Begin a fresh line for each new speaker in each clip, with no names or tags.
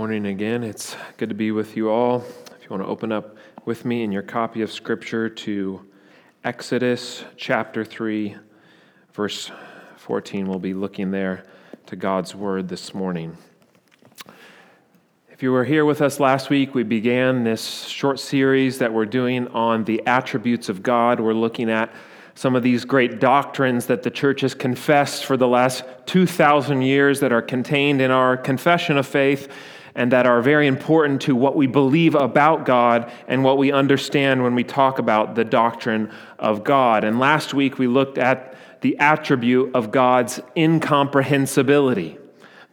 morning again. It's good to be with you all. If you want to open up with me in your copy of Scripture to Exodus chapter 3, verse 14, we'll be looking there to God's Word this morning. If you were here with us last week, we began this short series that we're doing on the attributes of God. We're looking at some of these great doctrines that the church has confessed for the last 2,000 years that are contained in our confession of faith and that are very important to what we believe about God and what we understand when we talk about the doctrine of God. And last week we looked at the attribute of God's incomprehensibility.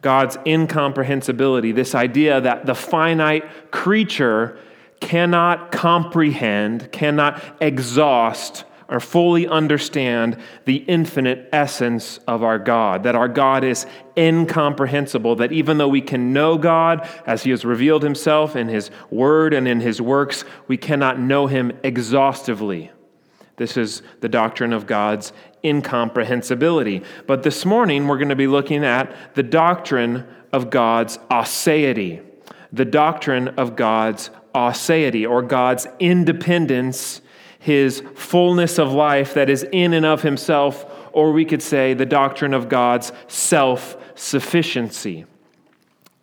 God's incomprehensibility, this idea that the finite creature cannot comprehend, cannot exhaust or fully understand the infinite essence of our God, that our God is incomprehensible, that even though we can know God as He has revealed Himself in His Word and in His works, we cannot know Him exhaustively. This is the doctrine of God's incomprehensibility. But this morning, we're going to be looking at the doctrine of God's aseity, the doctrine of God's aseity, or God's independence his fullness of life that is in and of himself, or we could say the doctrine of God's self sufficiency.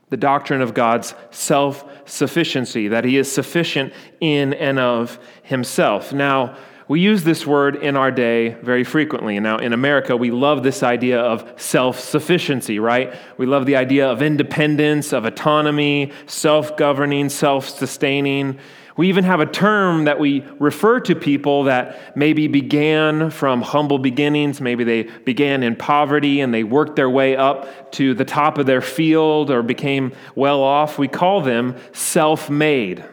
The doctrine of God's self sufficiency, that he is sufficient in and of himself. Now, we use this word in our day very frequently. Now, in America, we love this idea of self sufficiency, right? We love the idea of independence, of autonomy, self governing, self sustaining. We even have a term that we refer to people that maybe began from humble beginnings. Maybe they began in poverty and they worked their way up to the top of their field or became well off. We call them self made.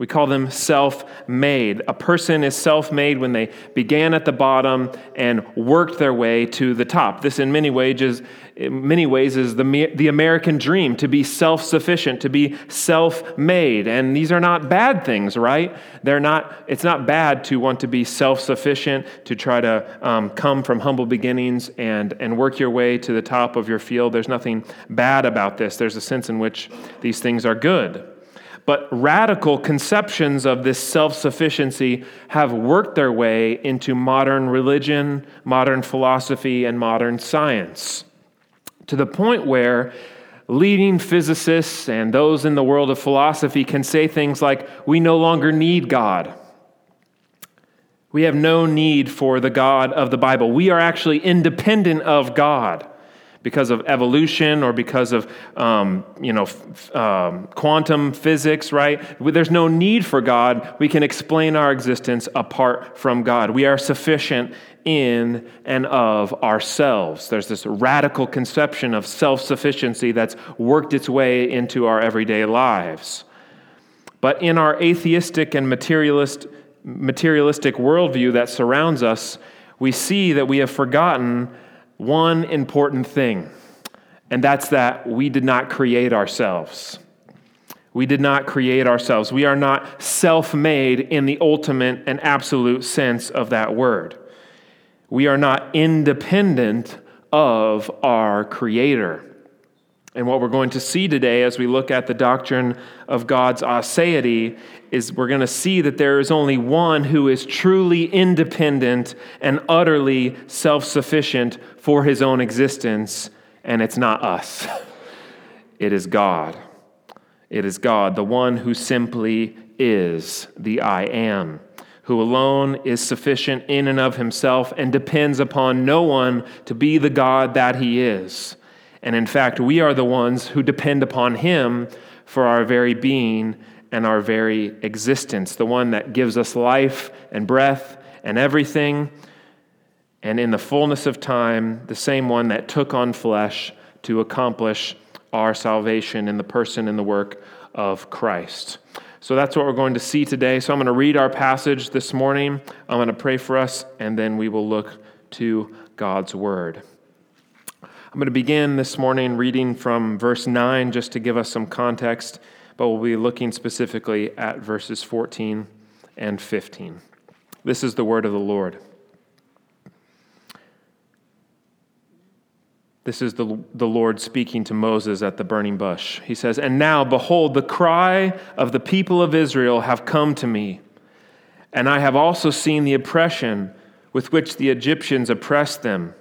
We call them self made. A person is self made when they began at the bottom and worked their way to the top. This, in many ways, is, in many ways, is the, the American dream to be self sufficient, to be self made. And these are not bad things, right? They're not, it's not bad to want to be self sufficient, to try to um, come from humble beginnings and, and work your way to the top of your field. There's nothing bad about this. There's a sense in which these things are good. But radical conceptions of this self sufficiency have worked their way into modern religion, modern philosophy, and modern science to the point where leading physicists and those in the world of philosophy can say things like, We no longer need God. We have no need for the God of the Bible. We are actually independent of God because of evolution or because of um, you know f- um, quantum physics right there's no need for god we can explain our existence apart from god we are sufficient in and of ourselves there's this radical conception of self-sufficiency that's worked its way into our everyday lives but in our atheistic and materialist, materialistic worldview that surrounds us we see that we have forgotten one important thing, and that's that we did not create ourselves. We did not create ourselves. We are not self made in the ultimate and absolute sense of that word. We are not independent of our Creator. And what we're going to see today as we look at the doctrine of God's aseity is we're going to see that there is only one who is truly independent and utterly self sufficient for his own existence, and it's not us. It is God. It is God, the one who simply is the I am, who alone is sufficient in and of himself and depends upon no one to be the God that he is. And in fact, we are the ones who depend upon him for our very being and our very existence, the one that gives us life and breath and everything. And in the fullness of time, the same one that took on flesh to accomplish our salvation in the person and the work of Christ. So that's what we're going to see today. So I'm going to read our passage this morning. I'm going to pray for us, and then we will look to God's word. I'm going to begin this morning reading from verse 9 just to give us some context but we'll be looking specifically at verses 14 and 15. This is the word of the Lord. This is the, the Lord speaking to Moses at the burning bush. He says, And now, behold, the cry of the people of Israel have come to me, and I have also seen the oppression with which the Egyptians oppressed them.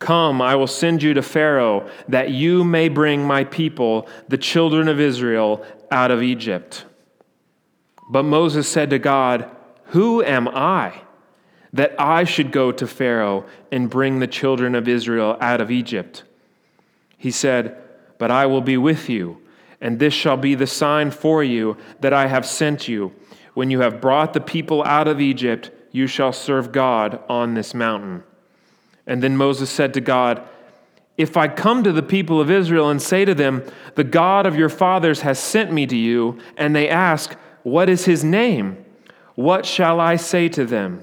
Come, I will send you to Pharaoh, that you may bring my people, the children of Israel, out of Egypt. But Moses said to God, Who am I? That I should go to Pharaoh and bring the children of Israel out of Egypt. He said, But I will be with you, and this shall be the sign for you that I have sent you. When you have brought the people out of Egypt, you shall serve God on this mountain. And then Moses said to God, If I come to the people of Israel and say to them, The God of your fathers has sent me to you, and they ask, What is his name? What shall I say to them?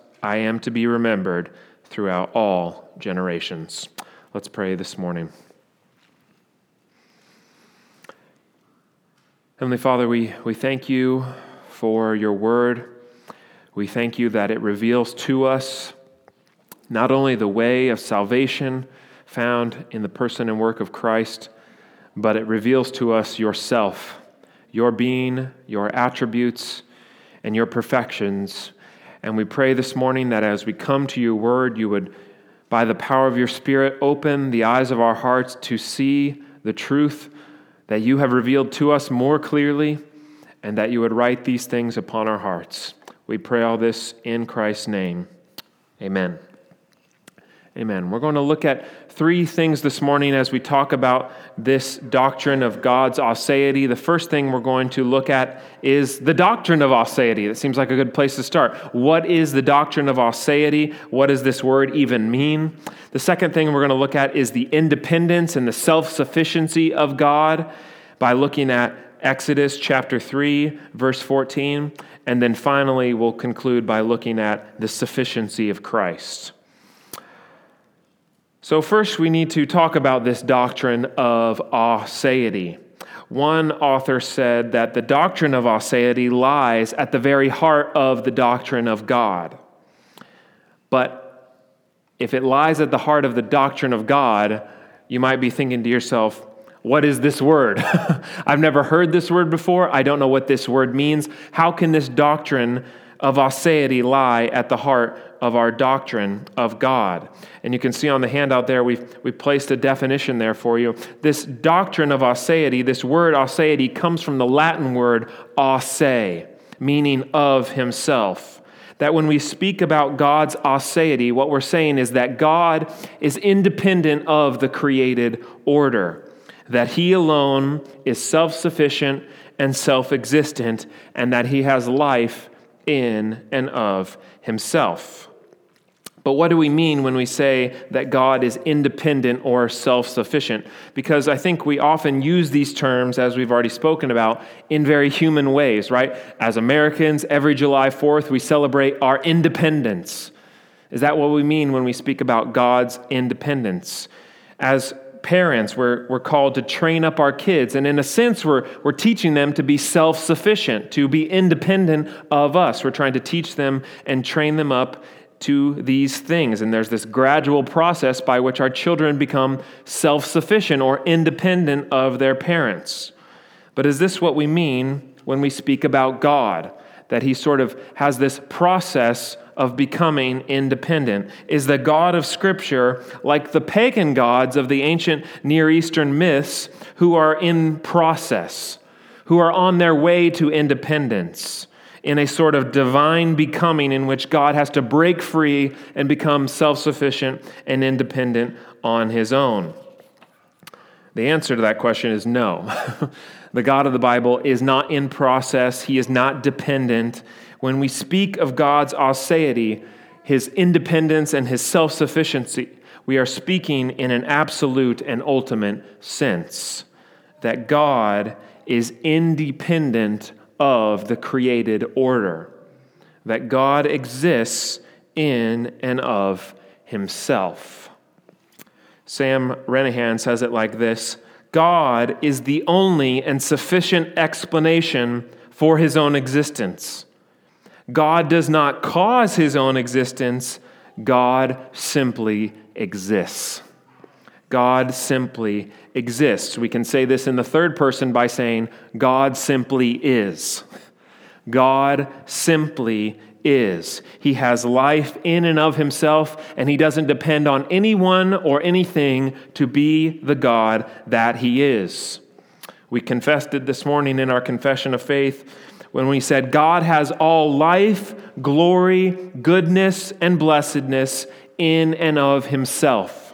I am to be remembered throughout all generations. Let's pray this morning. Heavenly Father, we, we thank you for your word. We thank you that it reveals to us not only the way of salvation found in the person and work of Christ, but it reveals to us yourself, your being, your attributes, and your perfections and we pray this morning that as we come to your word, you would, by the power of your Spirit, open the eyes of our hearts to see the truth that you have revealed to us more clearly, and that you would write these things upon our hearts. We pray all this in Christ's name. Amen. Amen. We're going to look at three things this morning as we talk about this doctrine of God's aseity. The first thing we're going to look at is the doctrine of aseity. That seems like a good place to start. What is the doctrine of aseity? What does this word even mean? The second thing we're going to look at is the independence and the self sufficiency of God by looking at Exodus chapter 3, verse 14. And then finally, we'll conclude by looking at the sufficiency of Christ. So, first, we need to talk about this doctrine of aseity. One author said that the doctrine of aseity lies at the very heart of the doctrine of God. But if it lies at the heart of the doctrine of God, you might be thinking to yourself, what is this word? I've never heard this word before. I don't know what this word means. How can this doctrine of aseity lie at the heart of our doctrine of God. And you can see on the handout there, we've, we placed a definition there for you. This doctrine of aseity, this word aseity, comes from the Latin word ase, meaning of himself. That when we speak about God's aseity, what we're saying is that God is independent of the created order, that he alone is self sufficient and self existent, and that he has life in and of himself. But what do we mean when we say that God is independent or self sufficient? Because I think we often use these terms, as we've already spoken about, in very human ways, right? As Americans, every July 4th, we celebrate our independence. Is that what we mean when we speak about God's independence? As parents, we're, we're called to train up our kids. And in a sense, we're, we're teaching them to be self sufficient, to be independent of us. We're trying to teach them and train them up to these things. And there's this gradual process by which our children become self sufficient or independent of their parents. But is this what we mean when we speak about God? That He sort of has this process of becoming independent? Is the God of Scripture like the pagan gods of the ancient Near Eastern myths who are in process, who are on their way to independence? in a sort of divine becoming in which God has to break free and become self sufficient and independent on his own? The answer to that question is no. the God of the Bible is not in process, he is not dependent. When we speak of God's aseity, his independence and his self sufficiency, we are speaking in an absolute and ultimate sense that God is independent of the created order, that God exists in and of himself. Sam Renihan says it like this God is the only and sufficient explanation for his own existence. God does not cause his own existence, God simply exists. God simply exists. We can say this in the third person by saying, God simply is. God simply is. He has life in and of himself, and he doesn't depend on anyone or anything to be the God that he is. We confessed it this morning in our confession of faith when we said, God has all life, glory, goodness, and blessedness in and of himself.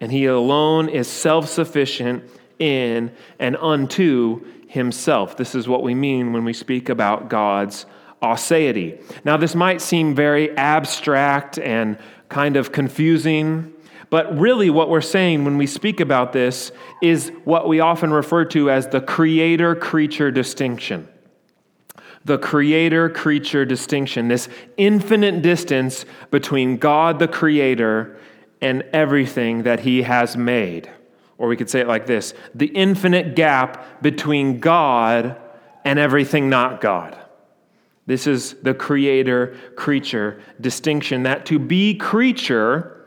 And he alone is self sufficient in and unto himself. This is what we mean when we speak about God's aseity. Now, this might seem very abstract and kind of confusing, but really what we're saying when we speak about this is what we often refer to as the creator creature distinction. The creator creature distinction, this infinite distance between God the creator and everything that he has made. Or we could say it like this the infinite gap between God and everything not God. This is the creator creature distinction that to be creature,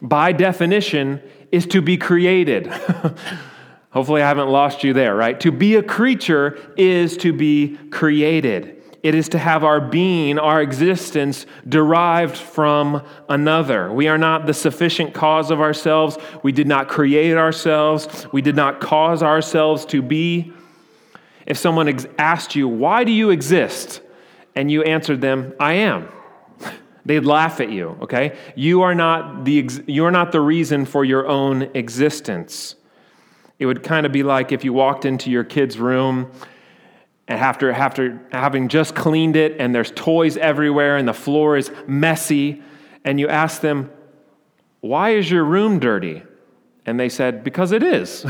by definition, is to be created. Hopefully, I haven't lost you there, right? To be a creature is to be created. It is to have our being, our existence derived from another. We are not the sufficient cause of ourselves. We did not create ourselves. We did not cause ourselves to be. If someone asked you, Why do you exist? and you answered them, I am. They'd laugh at you, okay? You are not the, you are not the reason for your own existence. It would kind of be like if you walked into your kid's room and after, after having just cleaned it and there's toys everywhere and the floor is messy, and you ask them, Why is your room dirty? And they said, Because it is.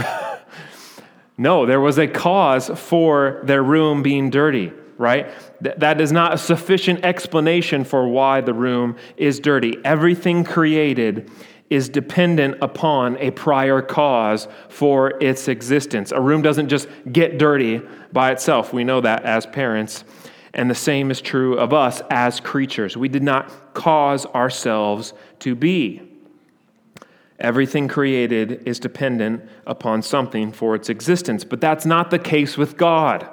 no, there was a cause for their room being dirty right? That is not a sufficient explanation for why the room is dirty. Everything created is dependent upon a prior cause for its existence. A room doesn't just get dirty by itself. We know that as parents. And the same is true of us as creatures. We did not cause ourselves to be. Everything created is dependent upon something for its existence. But that's not the case with God.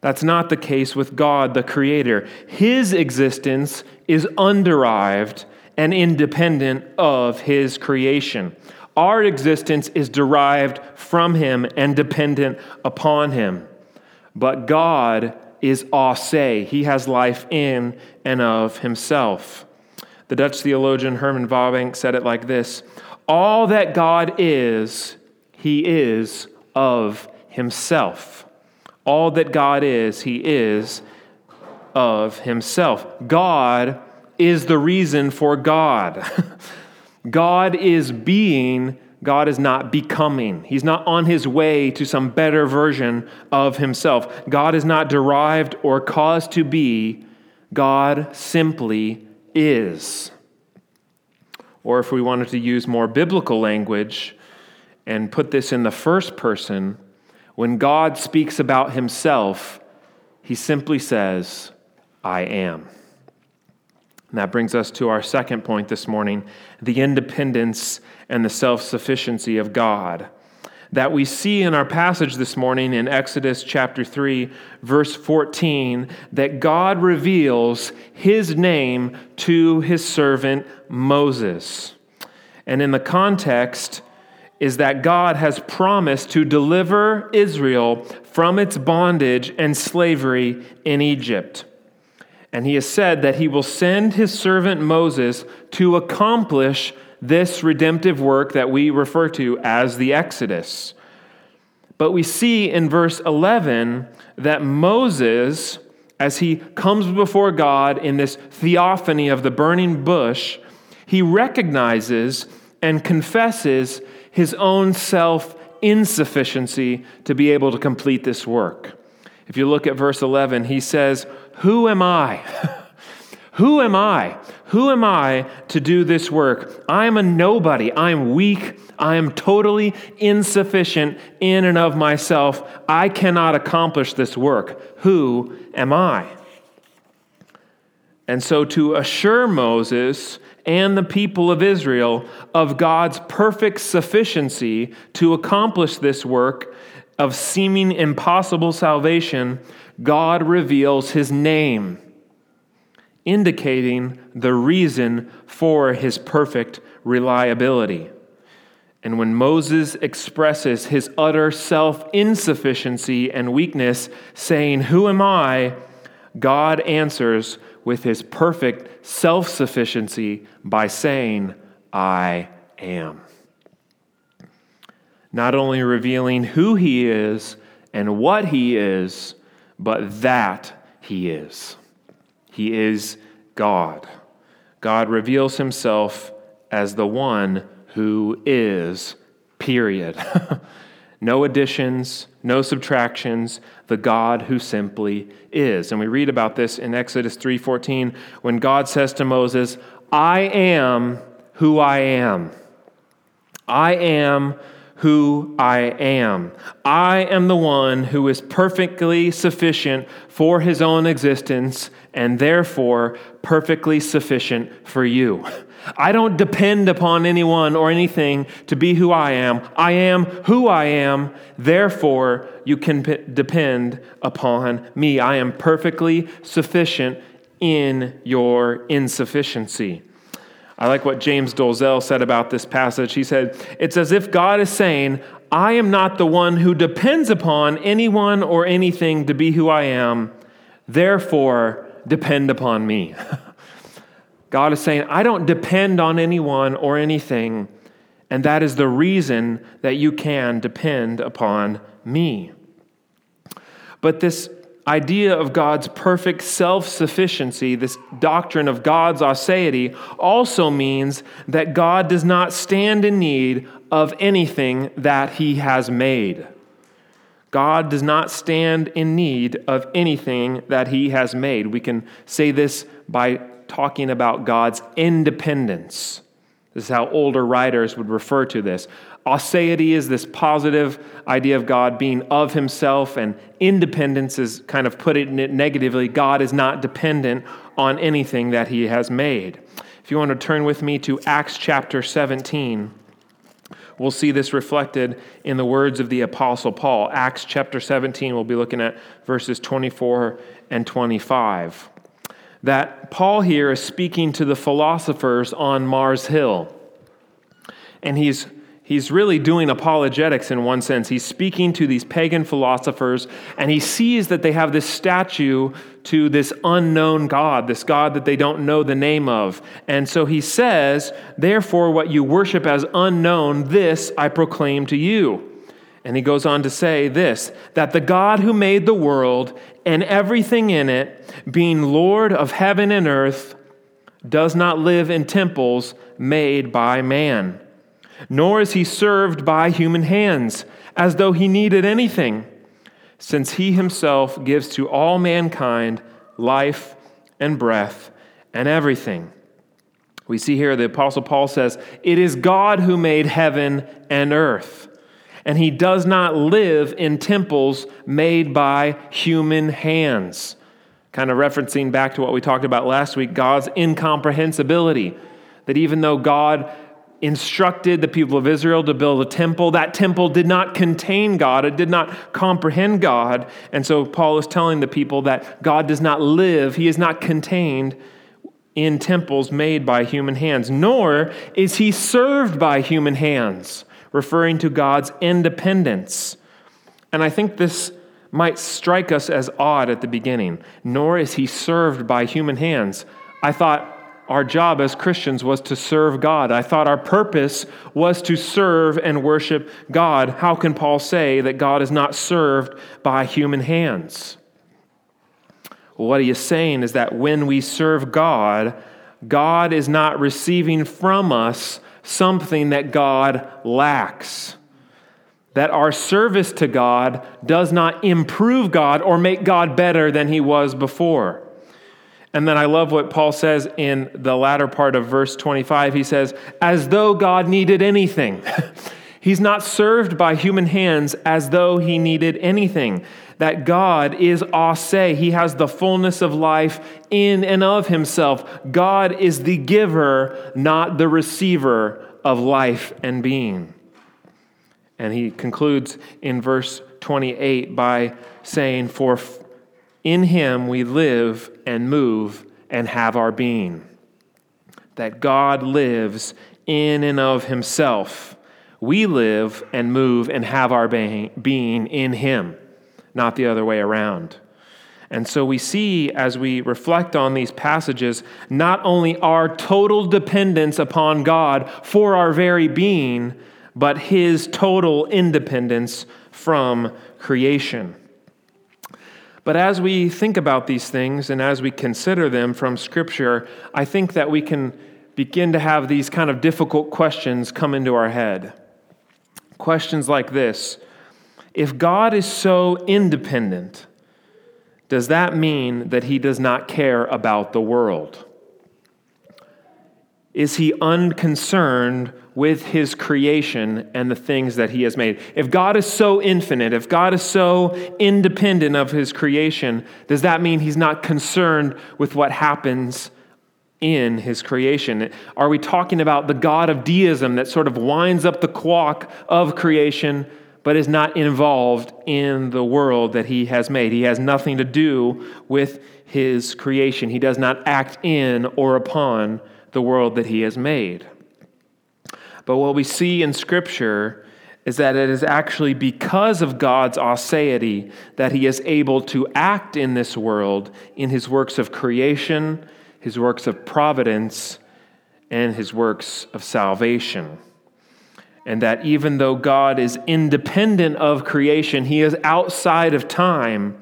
That's not the case with God, the Creator. His existence is underived and independent of His creation. Our existence is derived from Him and dependent upon Him. But God is ase, He has life in and of Himself. The Dutch theologian Herman Bavinck said it like this All that God is, He is of Himself. All that God is, He is of Himself. God is the reason for God. God is being, God is not becoming. He's not on his way to some better version of himself. God is not derived or caused to be. God simply is. Or if we wanted to use more biblical language and put this in the first person, when God speaks about himself, he simply says, I am. And that brings us to our second point this morning the independence and the self sufficiency of God. That we see in our passage this morning in Exodus chapter 3, verse 14, that God reveals his name to his servant Moses. And in the context, is that God has promised to deliver Israel from its bondage and slavery in Egypt. And he has said that he will send his servant Moses to accomplish this redemptive work that we refer to as the Exodus. But we see in verse 11 that Moses, as he comes before God in this theophany of the burning bush, he recognizes and confesses his own self insufficiency to be able to complete this work. If you look at verse 11, he says, Who am I? Who am I? Who am I to do this work? I am a nobody. I am weak. I am totally insufficient in and of myself. I cannot accomplish this work. Who am I? And so, to assure Moses and the people of Israel of God's perfect sufficiency to accomplish this work of seeming impossible salvation, God reveals his name, indicating the reason for his perfect reliability. And when Moses expresses his utter self insufficiency and weakness, saying, Who am I? God answers with his perfect self sufficiency by saying, I am. Not only revealing who he is and what he is, but that he is. He is God. God reveals himself as the one who is, period. no additions, no subtractions, the God who simply is. And we read about this in Exodus 3:14 when God says to Moses, "I am who I am. I am who I am. I am the one who is perfectly sufficient for his own existence and therefore perfectly sufficient for you." I don't depend upon anyone or anything to be who I am. I am who I am. Therefore, you can p- depend upon me. I am perfectly sufficient in your insufficiency. I like what James Dolezal said about this passage. He said, It's as if God is saying, I am not the one who depends upon anyone or anything to be who I am. Therefore, depend upon me. God is saying, I don't depend on anyone or anything, and that is the reason that you can depend upon me. But this idea of God's perfect self sufficiency, this doctrine of God's aseity, also means that God does not stand in need of anything that he has made. God does not stand in need of anything that he has made. We can say this by talking about God's independence. This is how older writers would refer to this. Aseity is this positive idea of God being of himself, and independence is kind of put it negatively. God is not dependent on anything that he has made. If you want to turn with me to Acts chapter 17, we'll see this reflected in the words of the Apostle Paul. Acts chapter 17, we'll be looking at verses 24 and 25 that Paul here is speaking to the philosophers on Mars Hill. And he's, he's really doing apologetics in one sense. He's speaking to these pagan philosophers, and he sees that they have this statue to this unknown God, this God that they don't know the name of. And so he says, Therefore, what you worship as unknown, this I proclaim to you. And he goes on to say this that the God who made the world and everything in it, being Lord of heaven and earth, does not live in temples made by man, nor is he served by human hands, as though he needed anything, since he himself gives to all mankind life and breath and everything. We see here the Apostle Paul says, It is God who made heaven and earth and he does not live in temples made by human hands. Kind of referencing back to what we talked about last week God's incomprehensibility. That even though God instructed the people of Israel to build a temple, that temple did not contain God, it did not comprehend God. And so Paul is telling the people that God does not live, he is not contained in temples made by human hands, nor is he served by human hands referring to God's independence. And I think this might strike us as odd at the beginning, nor is he served by human hands. I thought our job as Christians was to serve God. I thought our purpose was to serve and worship God. How can Paul say that God is not served by human hands? Well, what he is saying is that when we serve God, God is not receiving from us something that God lacks. That our service to God does not improve God or make God better than he was before. And then I love what Paul says in the latter part of verse 25. He says, as though God needed anything. He's not served by human hands as though he needed anything. That God is ase. He has the fullness of life in and of himself. God is the giver, not the receiver of life and being. And he concludes in verse 28 by saying, For in him we live and move and have our being. That God lives in and of himself we live and move and have our being in Him, not the other way around. And so we see as we reflect on these passages not only our total dependence upon God for our very being, but His total independence from creation. But as we think about these things and as we consider them from Scripture, I think that we can begin to have these kind of difficult questions come into our head. Questions like this If God is so independent, does that mean that he does not care about the world? Is he unconcerned with his creation and the things that he has made? If God is so infinite, if God is so independent of his creation, does that mean he's not concerned with what happens in his creation? Are we talking about the God of deism that sort of winds up the clock of creation but is not involved in the world that he has made? He has nothing to do with his creation, he does not act in or upon the world that he has made. But what we see in Scripture is that it is actually because of God's aseity that he is able to act in this world in his works of creation his works of providence, and his works of salvation. And that even though God is independent of creation, he is outside of time,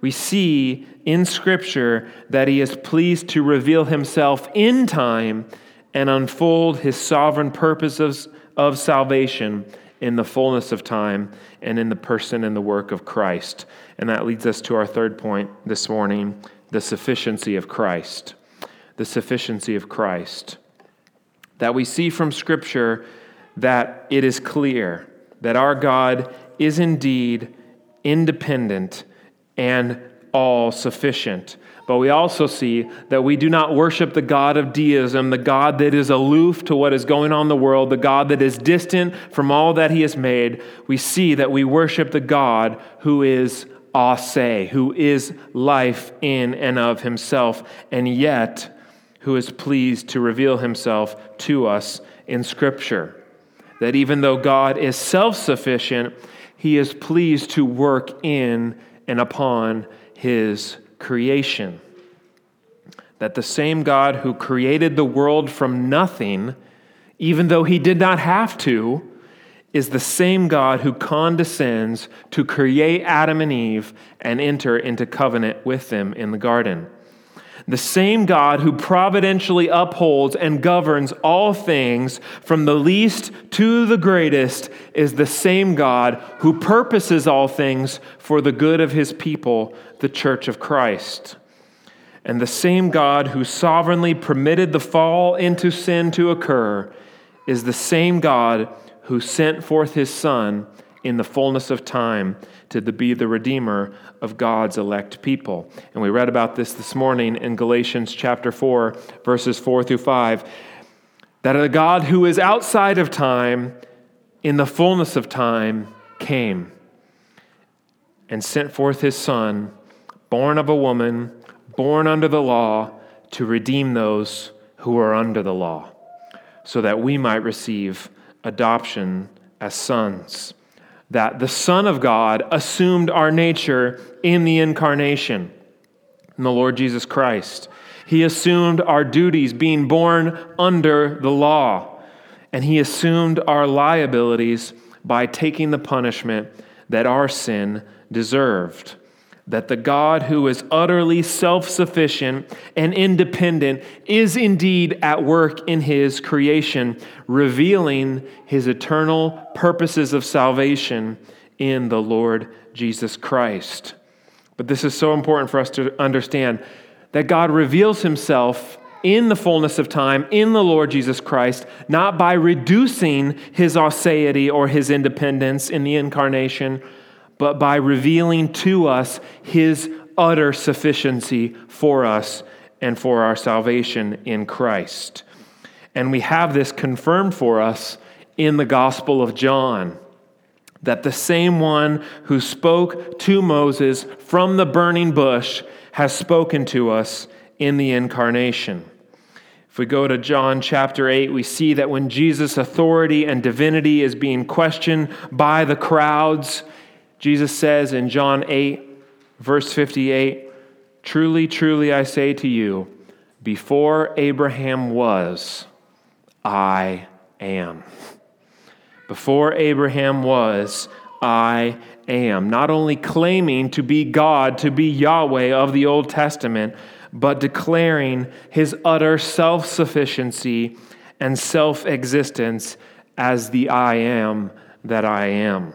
we see in Scripture that he is pleased to reveal himself in time and unfold his sovereign purposes of salvation in the fullness of time and in the person and the work of Christ. And that leads us to our third point this morning the sufficiency of Christ the sufficiency of Christ. That we see from Scripture that it is clear that our God is indeed independent and all sufficient. But we also see that we do not worship the God of deism, the God that is aloof to what is going on in the world, the God that is distant from all that he has made. We see that we worship the God who is ase, who is life in and of himself, and yet who is pleased to reveal himself to us in Scripture. That even though God is self sufficient, he is pleased to work in and upon his creation. That the same God who created the world from nothing, even though he did not have to, is the same God who condescends to create Adam and Eve and enter into covenant with them in the garden. The same God who providentially upholds and governs all things from the least to the greatest is the same God who purposes all things for the good of his people, the church of Christ. And the same God who sovereignly permitted the fall into sin to occur is the same God who sent forth his Son in the fullness of time to be the Redeemer of God's elect people. And we read about this this morning in Galatians chapter 4, verses 4 through 5. That a God who is outside of time, in the fullness of time, came and sent forth his Son, born of a woman, born under the law, to redeem those who are under the law, so that we might receive adoption as sons that the Son of God assumed our nature in the incarnation, in the Lord Jesus Christ. He assumed our duties, being born under the law, and He assumed our liabilities by taking the punishment that our sin deserved. That the God who is utterly self sufficient and independent is indeed at work in his creation, revealing his eternal purposes of salvation in the Lord Jesus Christ. But this is so important for us to understand that God reveals himself in the fullness of time in the Lord Jesus Christ, not by reducing his aseity or his independence in the incarnation, but by revealing to us his utter sufficiency for us and for our salvation in Christ. And we have this confirmed for us in the Gospel of John that the same one who spoke to Moses from the burning bush has spoken to us in the incarnation. If we go to John chapter 8, we see that when Jesus' authority and divinity is being questioned by the crowds, Jesus says in John 8, verse 58, Truly, truly, I say to you, before Abraham was, I am. Before Abraham was, I am. Not only claiming to be God, to be Yahweh of the Old Testament, but declaring his utter self sufficiency and self existence as the I am that I am.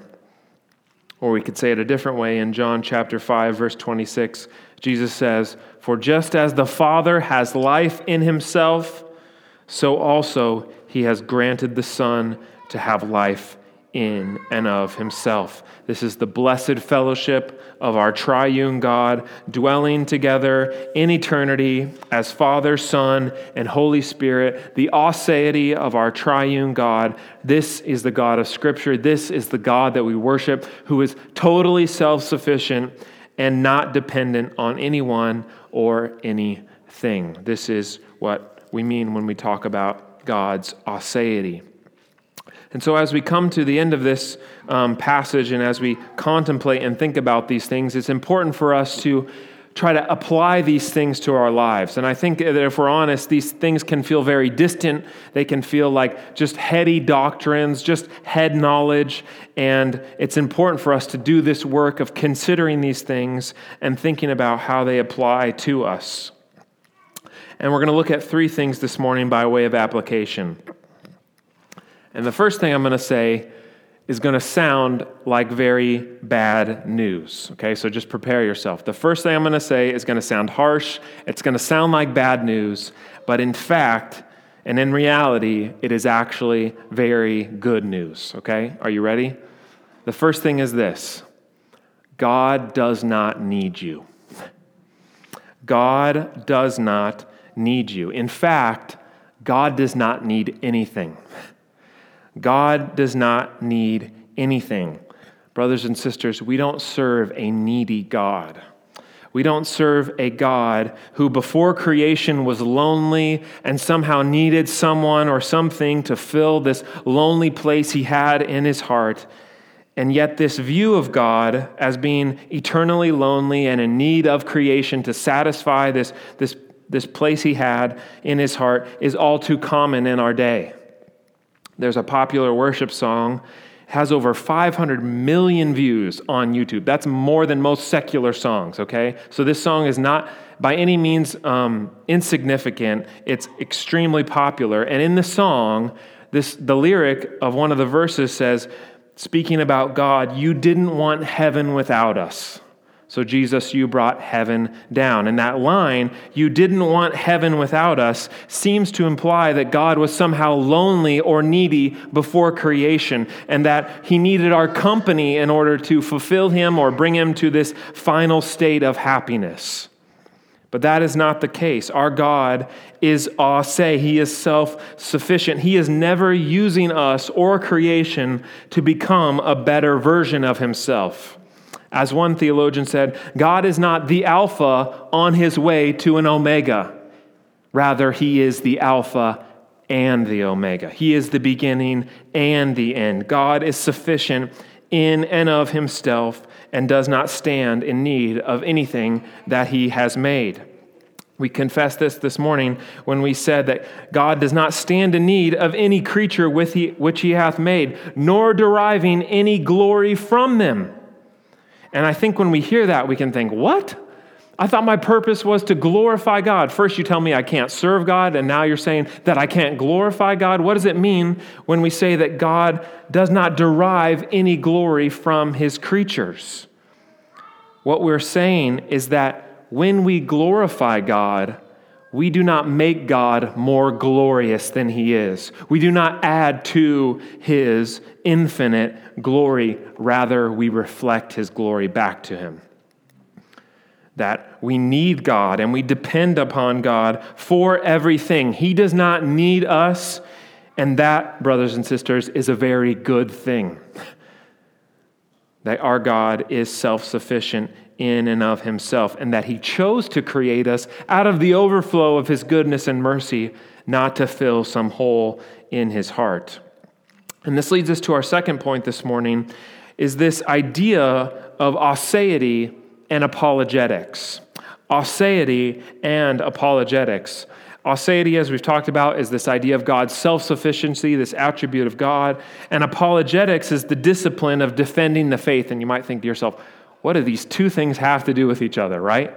Or we could say it a different way in John chapter 5, verse 26. Jesus says, For just as the Father has life in himself, so also he has granted the Son to have life in and of himself. This is the blessed fellowship of our triune God dwelling together in eternity as Father, Son, and Holy Spirit, the aseity of our triune God. This is the God of Scripture. This is the God that we worship, who is totally self sufficient and not dependent on anyone or anything. This is what we mean when we talk about God's aseity. And so, as we come to the end of this um, passage and as we contemplate and think about these things, it's important for us to try to apply these things to our lives. And I think that if we're honest, these things can feel very distant. They can feel like just heady doctrines, just head knowledge. And it's important for us to do this work of considering these things and thinking about how they apply to us. And we're going to look at three things this morning by way of application. And the first thing I'm going to say is going to sound like very bad news. Okay, so just prepare yourself. The first thing I'm going to say is going to sound harsh, it's going to sound like bad news, but in fact, and in reality, it is actually very good news. Okay, are you ready? The first thing is this God does not need you. God does not need you. In fact, God does not need anything. God does not need anything. Brothers and sisters, we don't serve a needy God. We don't serve a God who, before creation, was lonely and somehow needed someone or something to fill this lonely place he had in his heart. And yet, this view of God as being eternally lonely and in need of creation to satisfy this, this, this place he had in his heart is all too common in our day. There's a popular worship song has over 500 million views on YouTube. That's more than most secular songs, okay? So this song is not by any means um, insignificant. It's extremely popular. And in the song, this, the lyric of one of the verses says, speaking about God, you didn't want heaven without us. So, Jesus, you brought heaven down. And that line, you didn't want heaven without us, seems to imply that God was somehow lonely or needy before creation, and that he needed our company in order to fulfill him or bring him to this final state of happiness. But that is not the case. Our God is ase, He is self sufficient. He is never using us or creation to become a better version of Himself. As one theologian said, God is not the Alpha on his way to an Omega. Rather, he is the Alpha and the Omega. He is the beginning and the end. God is sufficient in and of himself and does not stand in need of anything that he has made. We confessed this this morning when we said that God does not stand in need of any creature he, which he hath made, nor deriving any glory from them. And I think when we hear that, we can think, what? I thought my purpose was to glorify God. First, you tell me I can't serve God, and now you're saying that I can't glorify God. What does it mean when we say that God does not derive any glory from his creatures? What we're saying is that when we glorify God, we do not make God more glorious than he is. We do not add to his infinite glory. Rather, we reflect his glory back to him that we need God and we depend upon God for everything. He does not need us, and that, brothers and sisters, is a very good thing. that our God is self sufficient in and of himself, and that he chose to create us out of the overflow of his goodness and mercy, not to fill some hole in his heart. And this leads us to our second point this morning is this idea of aseity and apologetics. Aseity and apologetics. Aseity, as we've talked about, is this idea of God's self sufficiency, this attribute of God. And apologetics is the discipline of defending the faith. And you might think to yourself, what do these two things have to do with each other, right?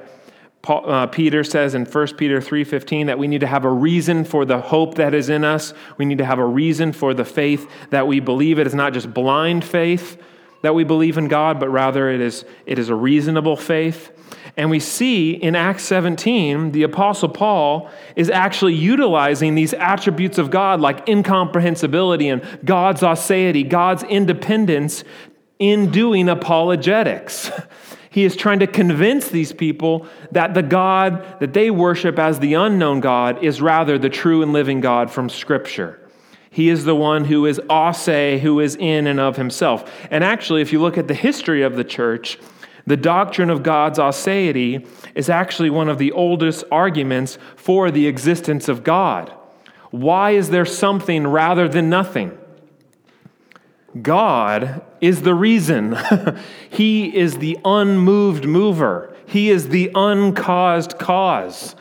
Paul, uh, Peter says in 1 Peter 3:15 that we need to have a reason for the hope that is in us. We need to have a reason for the faith that we believe. It is not just blind faith, that we believe in God, but rather it is, it is a reasonable faith. And we see in Acts 17, the Apostle Paul is actually utilizing these attributes of God, like incomprehensibility and God's aseity, God's independence, in doing apologetics. He is trying to convince these people that the God that they worship as the unknown God is rather the true and living God from Scripture. He is the one who is ase, who is in and of himself. And actually, if you look at the history of the church, the doctrine of God's aseity is actually one of the oldest arguments for the existence of God. Why is there something rather than nothing? God is the reason. he is the unmoved mover. He is the uncaused cause.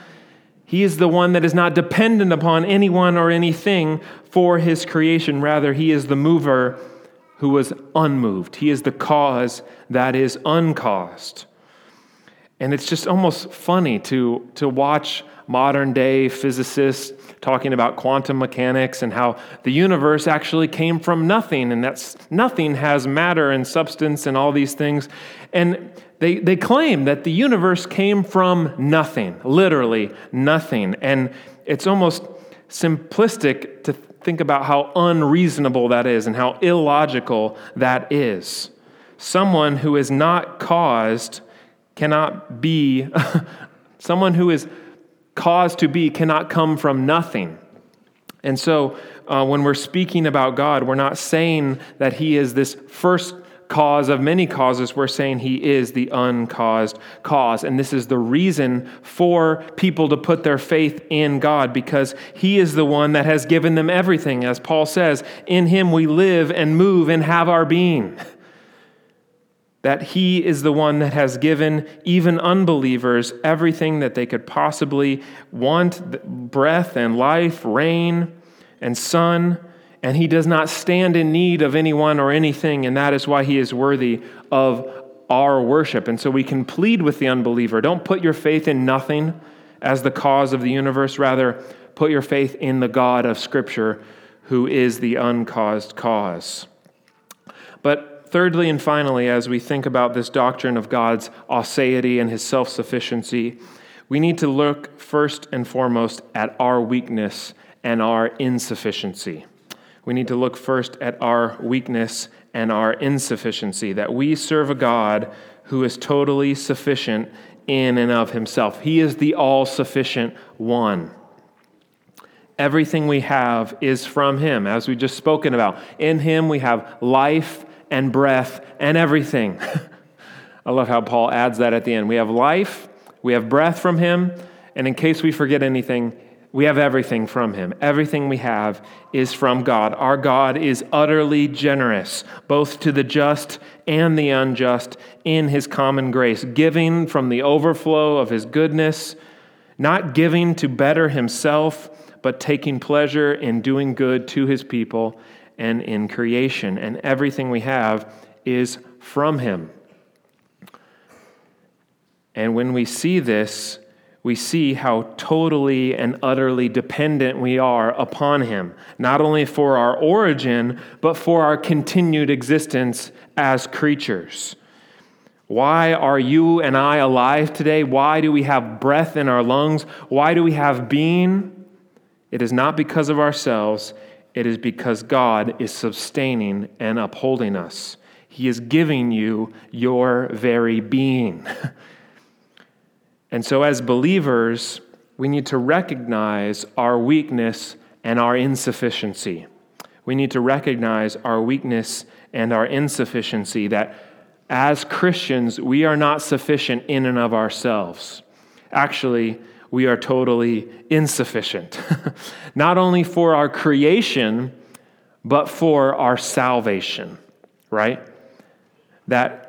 He is the one that is not dependent upon anyone or anything for his creation. Rather, he is the mover who was unmoved. He is the cause that is uncaused. And it's just almost funny to, to watch modern day physicists talking about quantum mechanics and how the universe actually came from nothing and that nothing has matter and substance and all these things. And they, they claim that the universe came from nothing, literally nothing. And it's almost simplistic to think about how unreasonable that is and how illogical that is. Someone who is not caused cannot be, someone who is caused to be cannot come from nothing. And so, uh, when we're speaking about God, we're not saying that He is this first cause of many causes, we're saying he is the uncaused cause. And this is the reason for people to put their faith in God because he is the one that has given them everything. As Paul says, in him we live and move and have our being. That he is the one that has given even unbelievers everything that they could possibly want breath and life, rain and sun and he does not stand in need of anyone or anything, and that is why he is worthy of our worship. And so we can plead with the unbeliever don't put your faith in nothing as the cause of the universe, rather, put your faith in the God of Scripture who is the uncaused cause. But thirdly and finally, as we think about this doctrine of God's aseity and his self sufficiency, we need to look first and foremost at our weakness and our insufficiency we need to look first at our weakness and our insufficiency, that we serve a God who is totally sufficient in and of himself. He is the all sufficient one. Everything we have is from him, as we just spoken about. In him we have life and breath and everything. I love how Paul adds that at the end. We have life, we have breath from him, and in case we forget anything, we have everything from Him. Everything we have is from God. Our God is utterly generous, both to the just and the unjust, in His common grace, giving from the overflow of His goodness, not giving to better Himself, but taking pleasure in doing good to His people and in creation. And everything we have is from Him. And when we see this, we see how totally and utterly dependent we are upon Him, not only for our origin, but for our continued existence as creatures. Why are you and I alive today? Why do we have breath in our lungs? Why do we have being? It is not because of ourselves, it is because God is sustaining and upholding us. He is giving you your very being. And so, as believers, we need to recognize our weakness and our insufficiency. We need to recognize our weakness and our insufficiency, that as Christians, we are not sufficient in and of ourselves. Actually, we are totally insufficient, not only for our creation, but for our salvation, right? That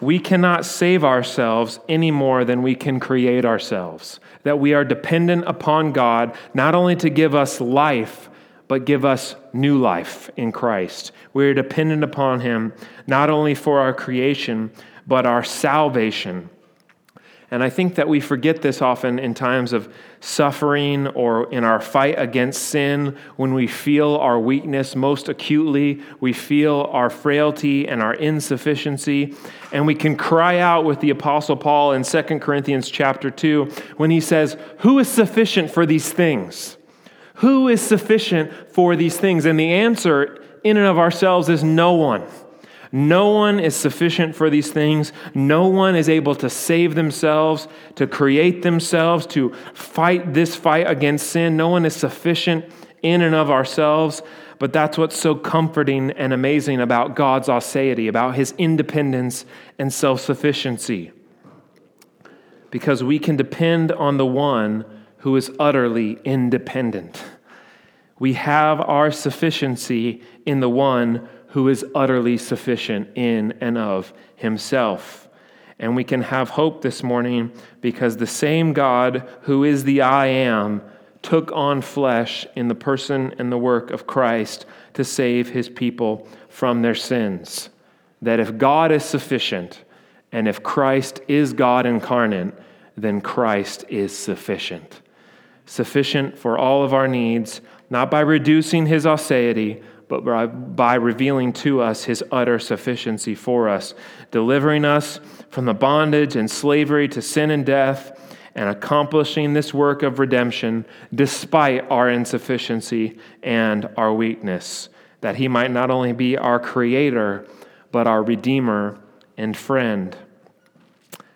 we cannot save ourselves any more than we can create ourselves. That we are dependent upon God not only to give us life, but give us new life in Christ. We are dependent upon Him not only for our creation, but our salvation. And I think that we forget this often in times of suffering or in our fight against sin when we feel our weakness most acutely, we feel our frailty and our insufficiency, and we can cry out with the apostle Paul in 2 Corinthians chapter 2 when he says, "Who is sufficient for these things?" Who is sufficient for these things? And the answer in and of ourselves is no one. No one is sufficient for these things. No one is able to save themselves, to create themselves, to fight this fight against sin. No one is sufficient in and of ourselves. But that's what's so comforting and amazing about God's aseity, about his independence and self sufficiency. Because we can depend on the one who is utterly independent. We have our sufficiency in the one who is utterly sufficient in and of himself. And we can have hope this morning because the same God who is the I am took on flesh in the person and the work of Christ to save his people from their sins. That if God is sufficient and if Christ is God incarnate, then Christ is sufficient. Sufficient for all of our needs, not by reducing his aseity, but by, by revealing to us his utter sufficiency for us, delivering us from the bondage and slavery to sin and death, and accomplishing this work of redemption despite our insufficiency and our weakness, that he might not only be our creator, but our redeemer and friend,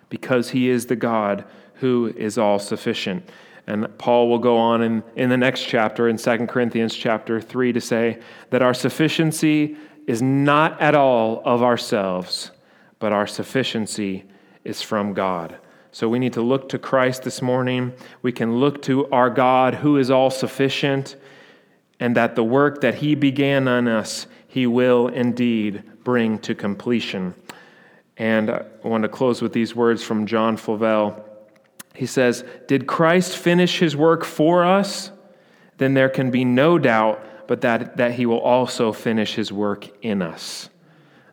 because he is the God who is all sufficient. And Paul will go on in, in the next chapter, in 2 Corinthians chapter 3, to say that our sufficiency is not at all of ourselves, but our sufficiency is from God. So we need to look to Christ this morning. We can look to our God who is all sufficient, and that the work that he began on us, he will indeed bring to completion. And I want to close with these words from John Flavel. He says, Did Christ finish his work for us? Then there can be no doubt but that, that he will also finish his work in us.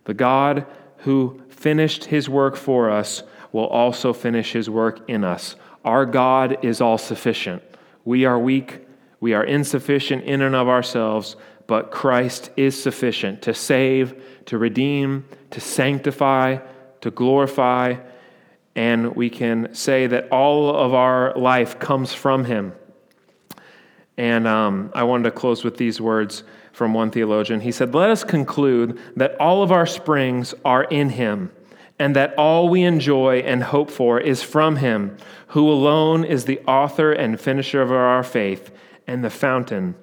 The God who finished his work for us will also finish his work in us. Our God is all sufficient. We are weak, we are insufficient in and of ourselves, but Christ is sufficient to save, to redeem, to sanctify, to glorify, and we can say that all of our life comes from him. And um, I wanted to close with these words from one theologian. He said, Let us conclude that all of our springs are in him, and that all we enjoy and hope for is from him, who alone is the author and finisher of our faith and the fountain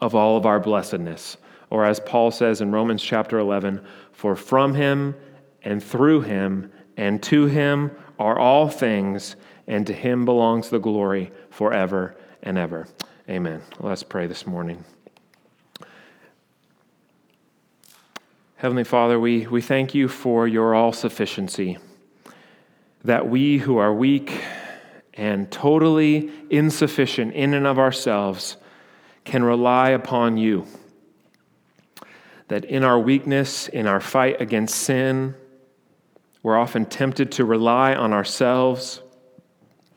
of all of our blessedness. Or as Paul says in Romans chapter 11, For from him and through him and to him are all things, and to him belongs the glory forever and ever. Amen. Let's pray this morning. Heavenly Father, we, we thank you for your all sufficiency, that we who are weak and totally insufficient in and of ourselves can rely upon you. That in our weakness, in our fight against sin, We're often tempted to rely on ourselves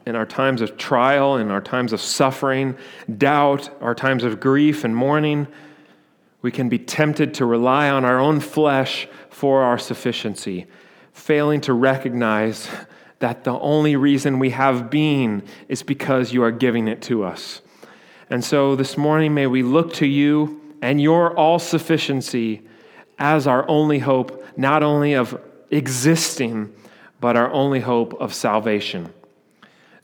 in our times of trial, in our times of suffering, doubt, our times of grief and mourning. We can be tempted to rely on our own flesh for our sufficiency, failing to recognize that the only reason we have being is because you are giving it to us. And so this morning, may we look to you and your all sufficiency as our only hope, not only of existing, but our only hope of salvation.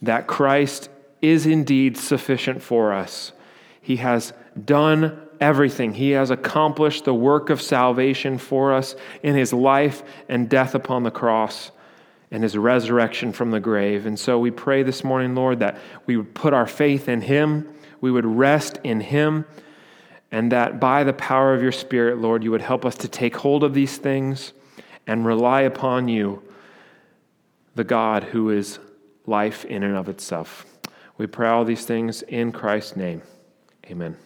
That Christ is indeed sufficient for us. He has done everything. He has accomplished the work of salvation for us in his life and death upon the cross and his resurrection from the grave. And so we pray this morning, Lord, that we would put our faith in him, we would rest in him, and that by the power of your Spirit, Lord, you would help us to take hold of these things and rely upon you, the God who is life in and of itself. We pray all these things in Christ's name. Amen.